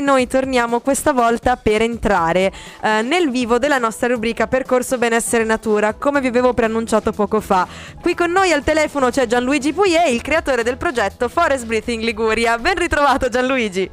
e noi torniamo questa volta per entrare eh, nel vivo della nostra rubrica Percorso Benessere Natura, come vi avevo preannunciato poco fa. Qui con noi al telefono c'è Gianluigi Pugliè, il creatore del progetto Forest Breathing Liguria. Ben ritrovato Gianluigi.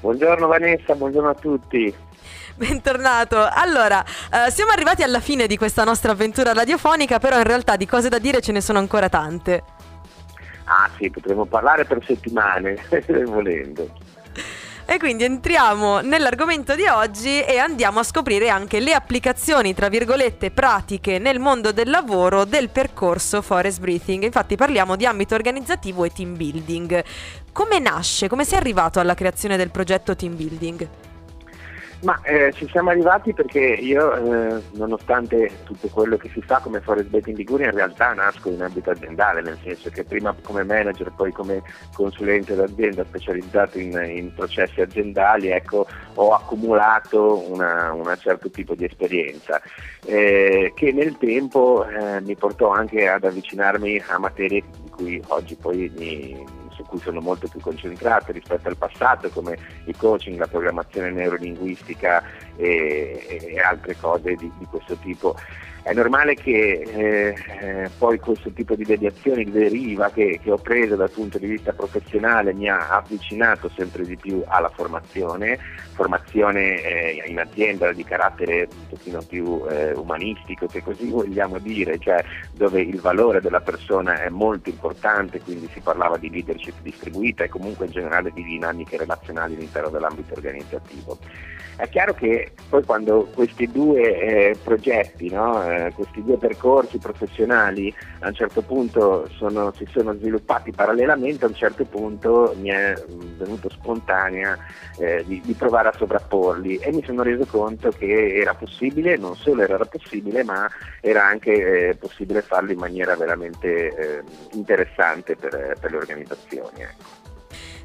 Buongiorno Vanessa, buongiorno a tutti. Bentornato. Allora, eh, siamo arrivati alla fine di questa nostra avventura radiofonica, però in realtà di cose da dire ce ne sono ancora tante. Ah sì, potremmo parlare per settimane, volendo. E quindi entriamo nell'argomento di oggi e andiamo a scoprire anche le applicazioni, tra virgolette, pratiche nel mondo del lavoro del percorso Forest Breathing. Infatti parliamo di ambito organizzativo e team building. Come nasce? Come sei arrivato alla creazione del progetto team building? Ma eh, ci siamo arrivati perché io, eh, nonostante tutto quello che si fa come Forest Betting Liguria, in realtà nasco in ambito aziendale, nel senso che prima come manager, poi come consulente d'azienda specializzato in, in processi aziendali, ecco, ho accumulato un certo tipo di esperienza eh, che nel tempo eh, mi portò anche ad avvicinarmi a materie di cui oggi poi mi cui sono molto più concentrate rispetto al passato, come il coaching, la programmazione neurolinguistica e, e altre cose di, di questo tipo. È normale che eh, eh, poi questo tipo di mediazione di deriva che, che, ho preso dal punto di vista professionale mi ha avvicinato sempre di più alla formazione, formazione eh, in azienda di carattere un pochino più eh, umanistico, se così vogliamo dire, cioè dove il valore della persona è molto importante, quindi si parlava di leadership distribuita e comunque in generale di dinamiche relazionali all'interno dell'ambito organizzativo. È chiaro che poi quando questi due eh, progetti, no, eh, questi due percorsi professionali a un certo punto sono, si sono sviluppati parallelamente, a un certo punto mi è venuto spontanea eh, di, di, provare a sovrapporli e mi sono reso conto che era possibile, non solo era possibile, ma era anche eh, possibile farlo in maniera veramente eh, interessante per, per le organizzazioni. Ecco.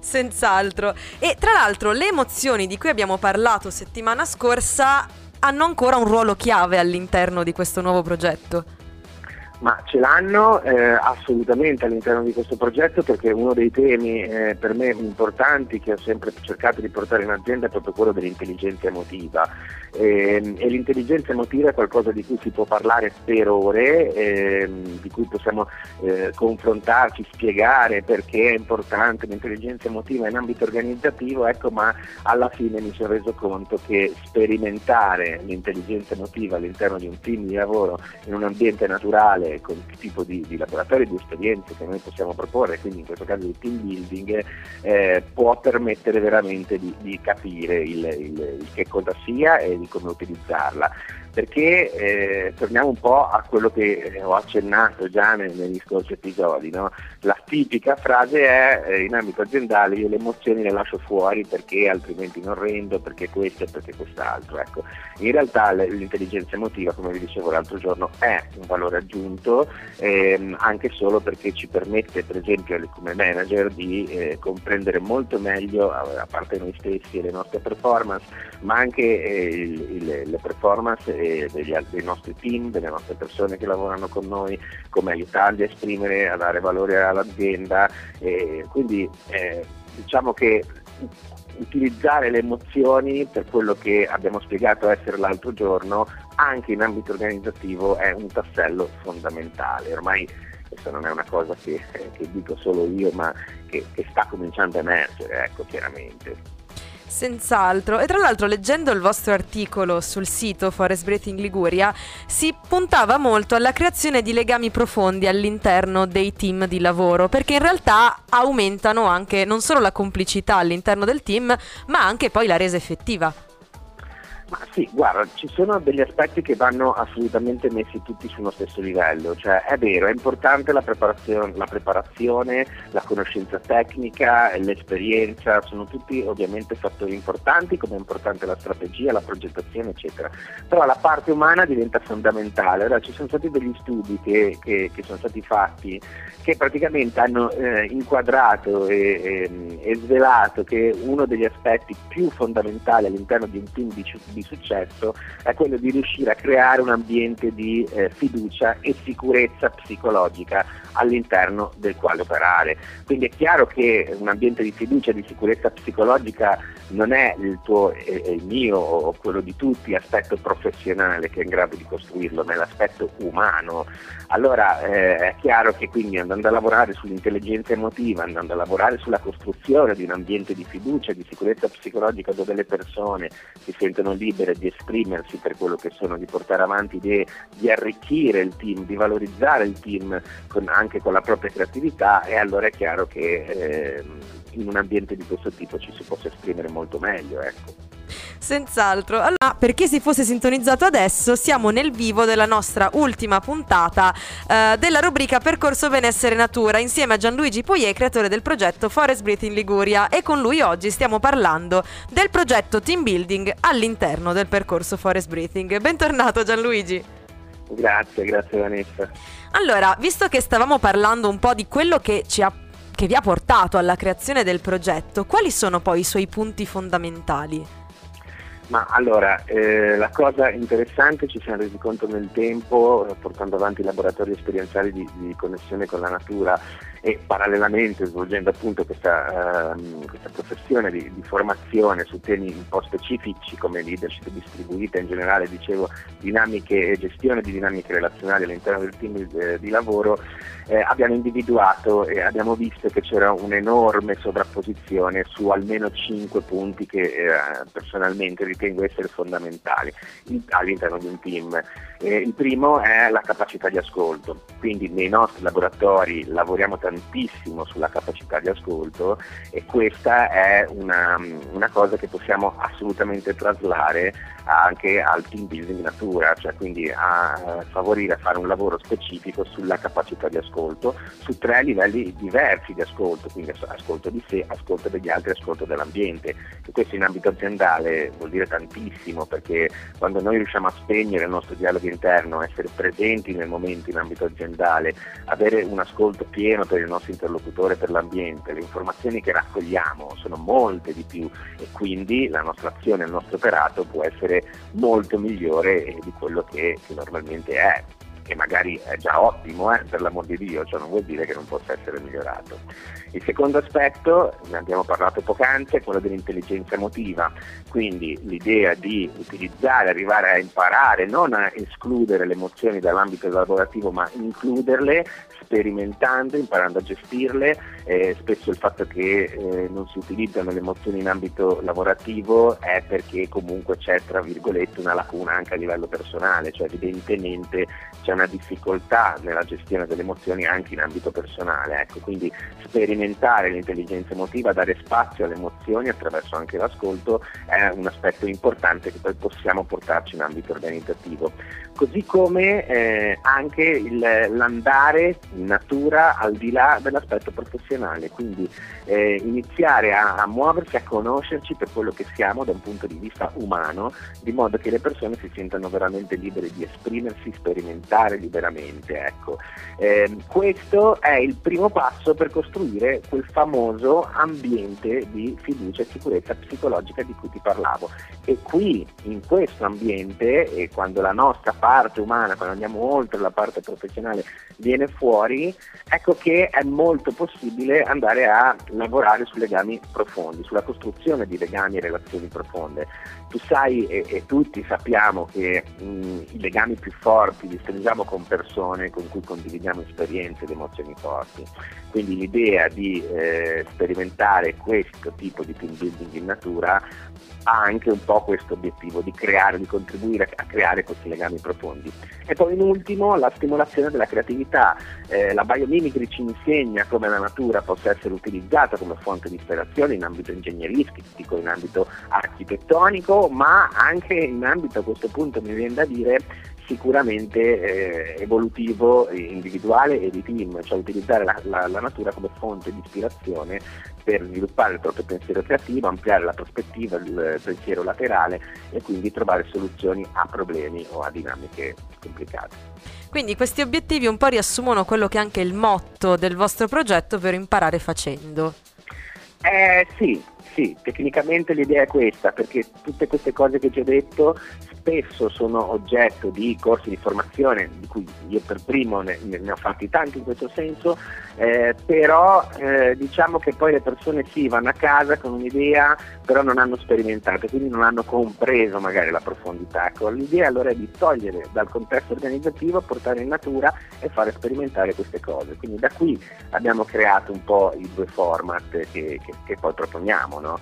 Senz'altro. E tra l'altro le emozioni di cui abbiamo parlato settimana scorsa hanno ancora un ruolo chiave all'interno di questo nuovo progetto. Ma ce l'hanno eh, assolutamente all'interno di questo progetto perché uno dei temi eh, per me importanti che ho sempre cercato di portare in azienda è proprio quello dell'intelligenza emotiva. E, ehm, e l'intelligenza emotiva è qualcosa di cui si può parlare per ore, eh, di cui possiamo eh, confrontarci, spiegare perché è importante l'intelligenza emotiva in ambito organizzativo, ecco, ma alla fine mi sono reso conto che sperimentare l'intelligenza emotiva all'interno di un team di lavoro in un ambiente naturale con il tipo di, di laboratorio di esperienze che noi possiamo proporre, quindi in questo caso di team building, eh, può permettere veramente di, di capire il, il, il che cosa sia e di come utilizzarla perché eh, torniamo un po' a quello che eh, ho accennato già nei, negli scorsi episodi, no? la tipica frase è eh, in ambito aziendale io le emozioni le lascio fuori perché altrimenti non rendo, perché questo e perché quest'altro. Ecco. In realtà l'intelligenza emotiva, come vi dicevo l'altro giorno, è un valore aggiunto ehm, anche solo perché ci permette per esempio come manager di eh, comprendere molto meglio, a parte noi stessi e le nostre performance, ma anche eh, il, il, le performance degli, dei nostri team, delle nostre persone che lavorano con noi, come aiutarli a esprimere, a dare valore all'azienda. E quindi eh, diciamo che utilizzare le emozioni per quello che abbiamo spiegato essere l'altro giorno anche in ambito organizzativo è un tassello fondamentale. Ormai questa non è una cosa che, che dico solo io, ma che, che sta cominciando a emergere, ecco, chiaramente. Senz'altro. E tra l'altro, leggendo il vostro articolo sul sito Forest Breathing Liguria, si puntava molto alla creazione di legami profondi all'interno dei team di lavoro, perché in realtà aumentano anche non solo la complicità all'interno del team, ma anche poi la resa effettiva. Ma sì, guarda, ci sono degli aspetti che vanno assolutamente messi tutti sullo stesso livello, cioè è vero, è importante la preparazione, la, preparazione, la conoscenza tecnica, l'esperienza, sono tutti ovviamente fattori importanti, come è importante la strategia, la progettazione, eccetera. Però la parte umana diventa fondamentale. Allora, ci sono stati degli studi che, che, che sono stati fatti che praticamente hanno eh, inquadrato e, e, e, svelato che uno degli aspetti più fondamentali all'interno di un team di, di successo è quello di riuscire a creare un ambiente di eh, fiducia e sicurezza psicologica all'interno del quale operare. Quindi è chiaro che un ambiente di fiducia e di sicurezza psicologica non è il tuo e il mio o quello di tutti aspetto professionale che è in grado di costruirlo, ma è l'aspetto umano. Allora eh, è chiaro che quindi andando a lavorare sull'intelligenza emotiva, andando a lavorare sulla costruzione di un ambiente di fiducia, di sicurezza psicologica dove le persone si sentono libere di esprimersi per quello che sono, di portare avanti idee, di arricchire il team, di valorizzare il team con, anche con la propria creatività e allora è chiaro che eh, in un ambiente di questo tipo ci si possa esprimere molto meglio. Ecco. Senz'altro. Allora, per chi si fosse sintonizzato adesso, siamo nel vivo della nostra ultima puntata eh, della rubrica Percorso Benessere Natura insieme a Gianluigi Poier, creatore del progetto Forest Breathing Liguria e con lui oggi stiamo parlando del progetto Team Building all'interno del percorso Forest Breathing. Bentornato Gianluigi. Grazie, grazie Vanessa. Allora, visto che stavamo parlando un po' di quello che ci ha che vi ha portato alla creazione del progetto, quali sono poi i suoi punti fondamentali? Ma allora, eh, la cosa interessante ci siamo resi conto nel tempo, eh, portando avanti laboratori esperienziali di, di, connessione con la natura e parallelamente svolgendo appunto questa, ehm, questa professione di, di, formazione su temi un po' specifici come leadership distribuita, in generale dicevo dinamiche e gestione di dinamiche relazionali all'interno del team di, eh, di lavoro, eh, abbiamo individuato e abbiamo visto che c'era un'enorme sovrapposizione su almeno cinque punti che eh, personalmente ritengo essere fondamentali in, all'interno di un team. Eh, il primo è la capacità di ascolto, quindi nei nostri laboratori lavoriamo tantissimo sulla capacità di ascolto e questa è una, una cosa che possiamo assolutamente traslare anche al team building natura, cioè quindi a favorire a fare un lavoro specifico sulla capacità di ascolto su tre livelli diversi di ascolto, quindi ascolto di sé, ascolto degli altri, ascolto dell'ambiente. E questo in ambito aziendale vuol dire tantissimo perché quando noi riusciamo a spegnere il nostro dialogo interno, essere presenti nel momento in ambito aziendale, avere un ascolto pieno per il nostro interlocutore, per l'ambiente, le informazioni che raccogliamo sono molte di più e quindi la nostra azione, il nostro operato può essere molto migliore di quello che, che normalmente è che magari è già ottimo eh, per l'amor di Dio, ciò non vuol dire che non possa essere migliorato. Il secondo aspetto, ne abbiamo parlato poc'anzi, è quello dell'intelligenza emotiva, quindi l'idea di utilizzare, arrivare a imparare, non a escludere le emozioni dall'ambito lavorativo, ma includerle sperimentando, imparando a gestirle, eh, spesso il fatto che eh, non si utilizzano le emozioni in ambito lavorativo è perché comunque c'è tra virgolette una lacuna anche a livello personale, cioè evidentemente c'è una difficoltà nella gestione delle emozioni anche in ambito personale, ecco, quindi sperimentare l'intelligenza emotiva, dare spazio alle emozioni attraverso anche l'ascolto è un aspetto importante che poi possiamo portarci in ambito organizzativo, così come eh, anche il, l'andare in natura al di là dell'aspetto professionale, quindi eh, iniziare a, a, muoversi, a conoscerci per quello che siamo da un punto di vista umano, di modo che le persone si sentano veramente libere di esprimersi, sperimentare liberamente. Ecco. Eh, questo è il primo passo per costruire quel famoso ambiente di fiducia e sicurezza psicologica di cui ti parlavo. E qui, in questo ambiente, e quando la nostra parte umana, quando andiamo oltre la parte professionale, viene fuori, ecco che è molto possibile andare a lavorare su legami profondi, sulla costruzione di legami e relazioni profonde. Tu sai e, e tutti sappiamo che mh, i legami più forti li stringiamo con persone con cui condividiamo esperienze ed emozioni forti. Quindi l'idea di eh, sperimentare questo tipo di team building in natura ha anche un po' questo obiettivo di creare, di contribuire a creare questi legami profondi. E poi in ultimo la stimolazione della creatività. Eh, la biomimicry ci insegna come la natura possa essere utilizzata come fonte di ispirazione in ambito ingegneristico, in ambito architettonico, ma anche in ambito a questo punto mi viene da dire sicuramente eh, evolutivo, individuale e di team, cioè utilizzare la, la, la, natura come fonte di ispirazione per sviluppare il proprio pensiero creativo, ampliare la prospettiva, il pensiero laterale e quindi trovare soluzioni a problemi o a dinamiche complicate. Quindi questi obiettivi un po' riassumono quello che è anche il motto del vostro progetto, ovvero imparare facendo. Eh sì, sì, tecnicamente l'idea è questa, perché tutte queste cose che ti ho detto spesso sono oggetto di corsi di formazione, di cui io per primo ne, ne ho fatti tanti in questo senso, eh, però eh, diciamo che poi le persone sì vanno a casa con un'idea, però non hanno sperimentato, quindi non hanno compreso magari la profondità. Ecco, l'idea allora è di togliere dal contesto organizzativo, portare in natura e fare sperimentare queste cose. Quindi da qui abbiamo creato un po' i due format che, che, che poi proponiamo. No?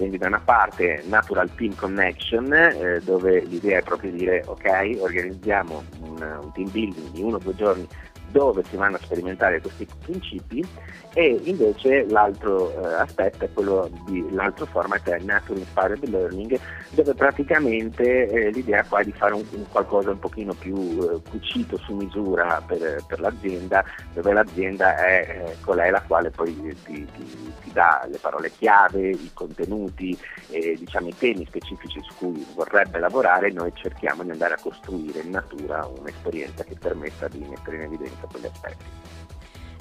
Quindi da una parte Natural Team Connection, eh, dove l'idea è proprio dire ok, organizziamo un, un team building di uno o due giorni dove si vanno a sperimentare questi principi e invece l'altro eh, aspetto è quello di l'altro format è Nature Inspired Learning dove praticamente eh, l'idea qua è di fare un, un qualcosa un pochino più eh, cucito su misura per, per, l'azienda dove l'azienda è eh, colei la quale poi ti, ti, ti, dà le parole chiave, i contenuti e diciamo i temi specifici su cui vorrebbe lavorare noi cerchiamo di andare a costruire in natura un'esperienza che permetta di mettere in evidenza quegli aspetti.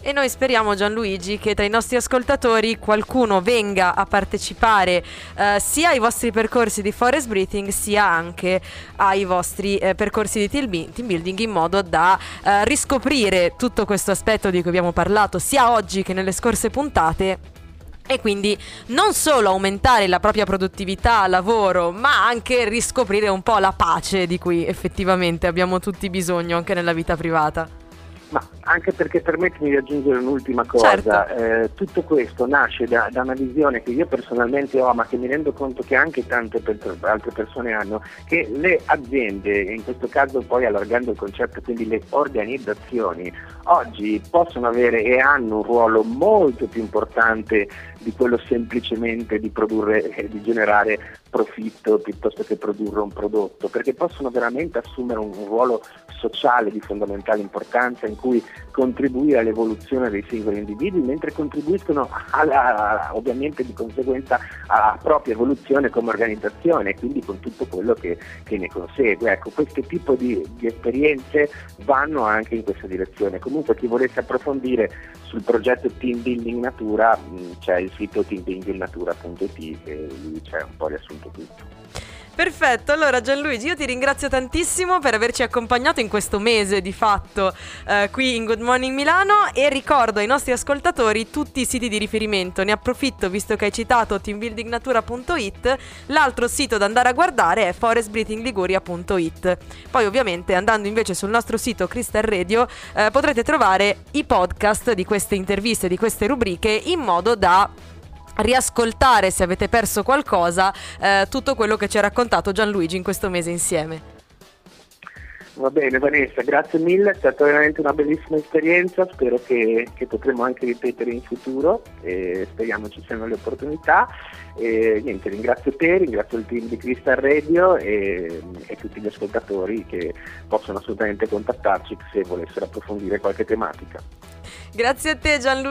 E noi speriamo Gianluigi che tra i nostri ascoltatori qualcuno venga a partecipare eh, sia ai vostri percorsi di forest breathing sia anche ai vostri eh, percorsi di team building in modo da eh, riscoprire tutto questo aspetto di cui abbiamo parlato sia oggi che nelle scorse puntate e quindi non solo aumentare la propria produttività al lavoro, ma anche riscoprire un po' la pace di cui effettivamente abbiamo tutti bisogno anche nella vita privata. Ma anche perché permettimi di aggiungere un'ultima cosa, certo. eh, tutto questo nasce da, da, una visione che io personalmente ho, ma che mi rendo conto che anche tante per, altre persone hanno, che le aziende, in questo caso poi allargando il concetto, quindi le organizzazioni, oggi possono avere e hanno un ruolo molto più importante di quello semplicemente di produrre e di generare profitto piuttosto che produrre un prodotto, perché possono veramente assumere un, ruolo sociale di fondamentale importanza in cui contribuire all'evoluzione dei singoli individui, mentre contribuiscono alla, ovviamente di conseguenza alla propria evoluzione come organizzazione quindi con tutto quello che, che ne consegue. Ecco, questo tipo di, di, esperienze vanno anche in questa direzione. Comunque chi volesse approfondire sul progetto Team Building Natura c'è il sito teambuildingnatura.it e lì c'è un po' riassunto tutto. Perfetto, allora Gianluigi io ti ringrazio tantissimo per averci accompagnato in questo mese di fatto eh, qui in Good Morning Milano e ricordo ai nostri ascoltatori tutti i siti di riferimento, ne approfitto visto che hai citato teambuildingnatura.it, l'altro sito da andare a guardare è forestbreathingliguria.it, poi ovviamente andando invece sul nostro sito Crystal Radio eh, potrete trovare i podcast di queste interviste, di queste rubriche in modo da riascoltare se avete perso qualcosa eh, tutto quello che ci ha raccontato Gianluigi in questo mese insieme. Va bene Vanessa, grazie mille, è stata veramente una bellissima esperienza, spero che, che potremo anche ripetere in futuro e speriamo ci siano le opportunità. E, niente, ringrazio te, ringrazio il team di Crystal Radio e, e tutti gli ascoltatori che possono assolutamente contattarci se volessero approfondire qualche tematica. Grazie a te Gianluigi.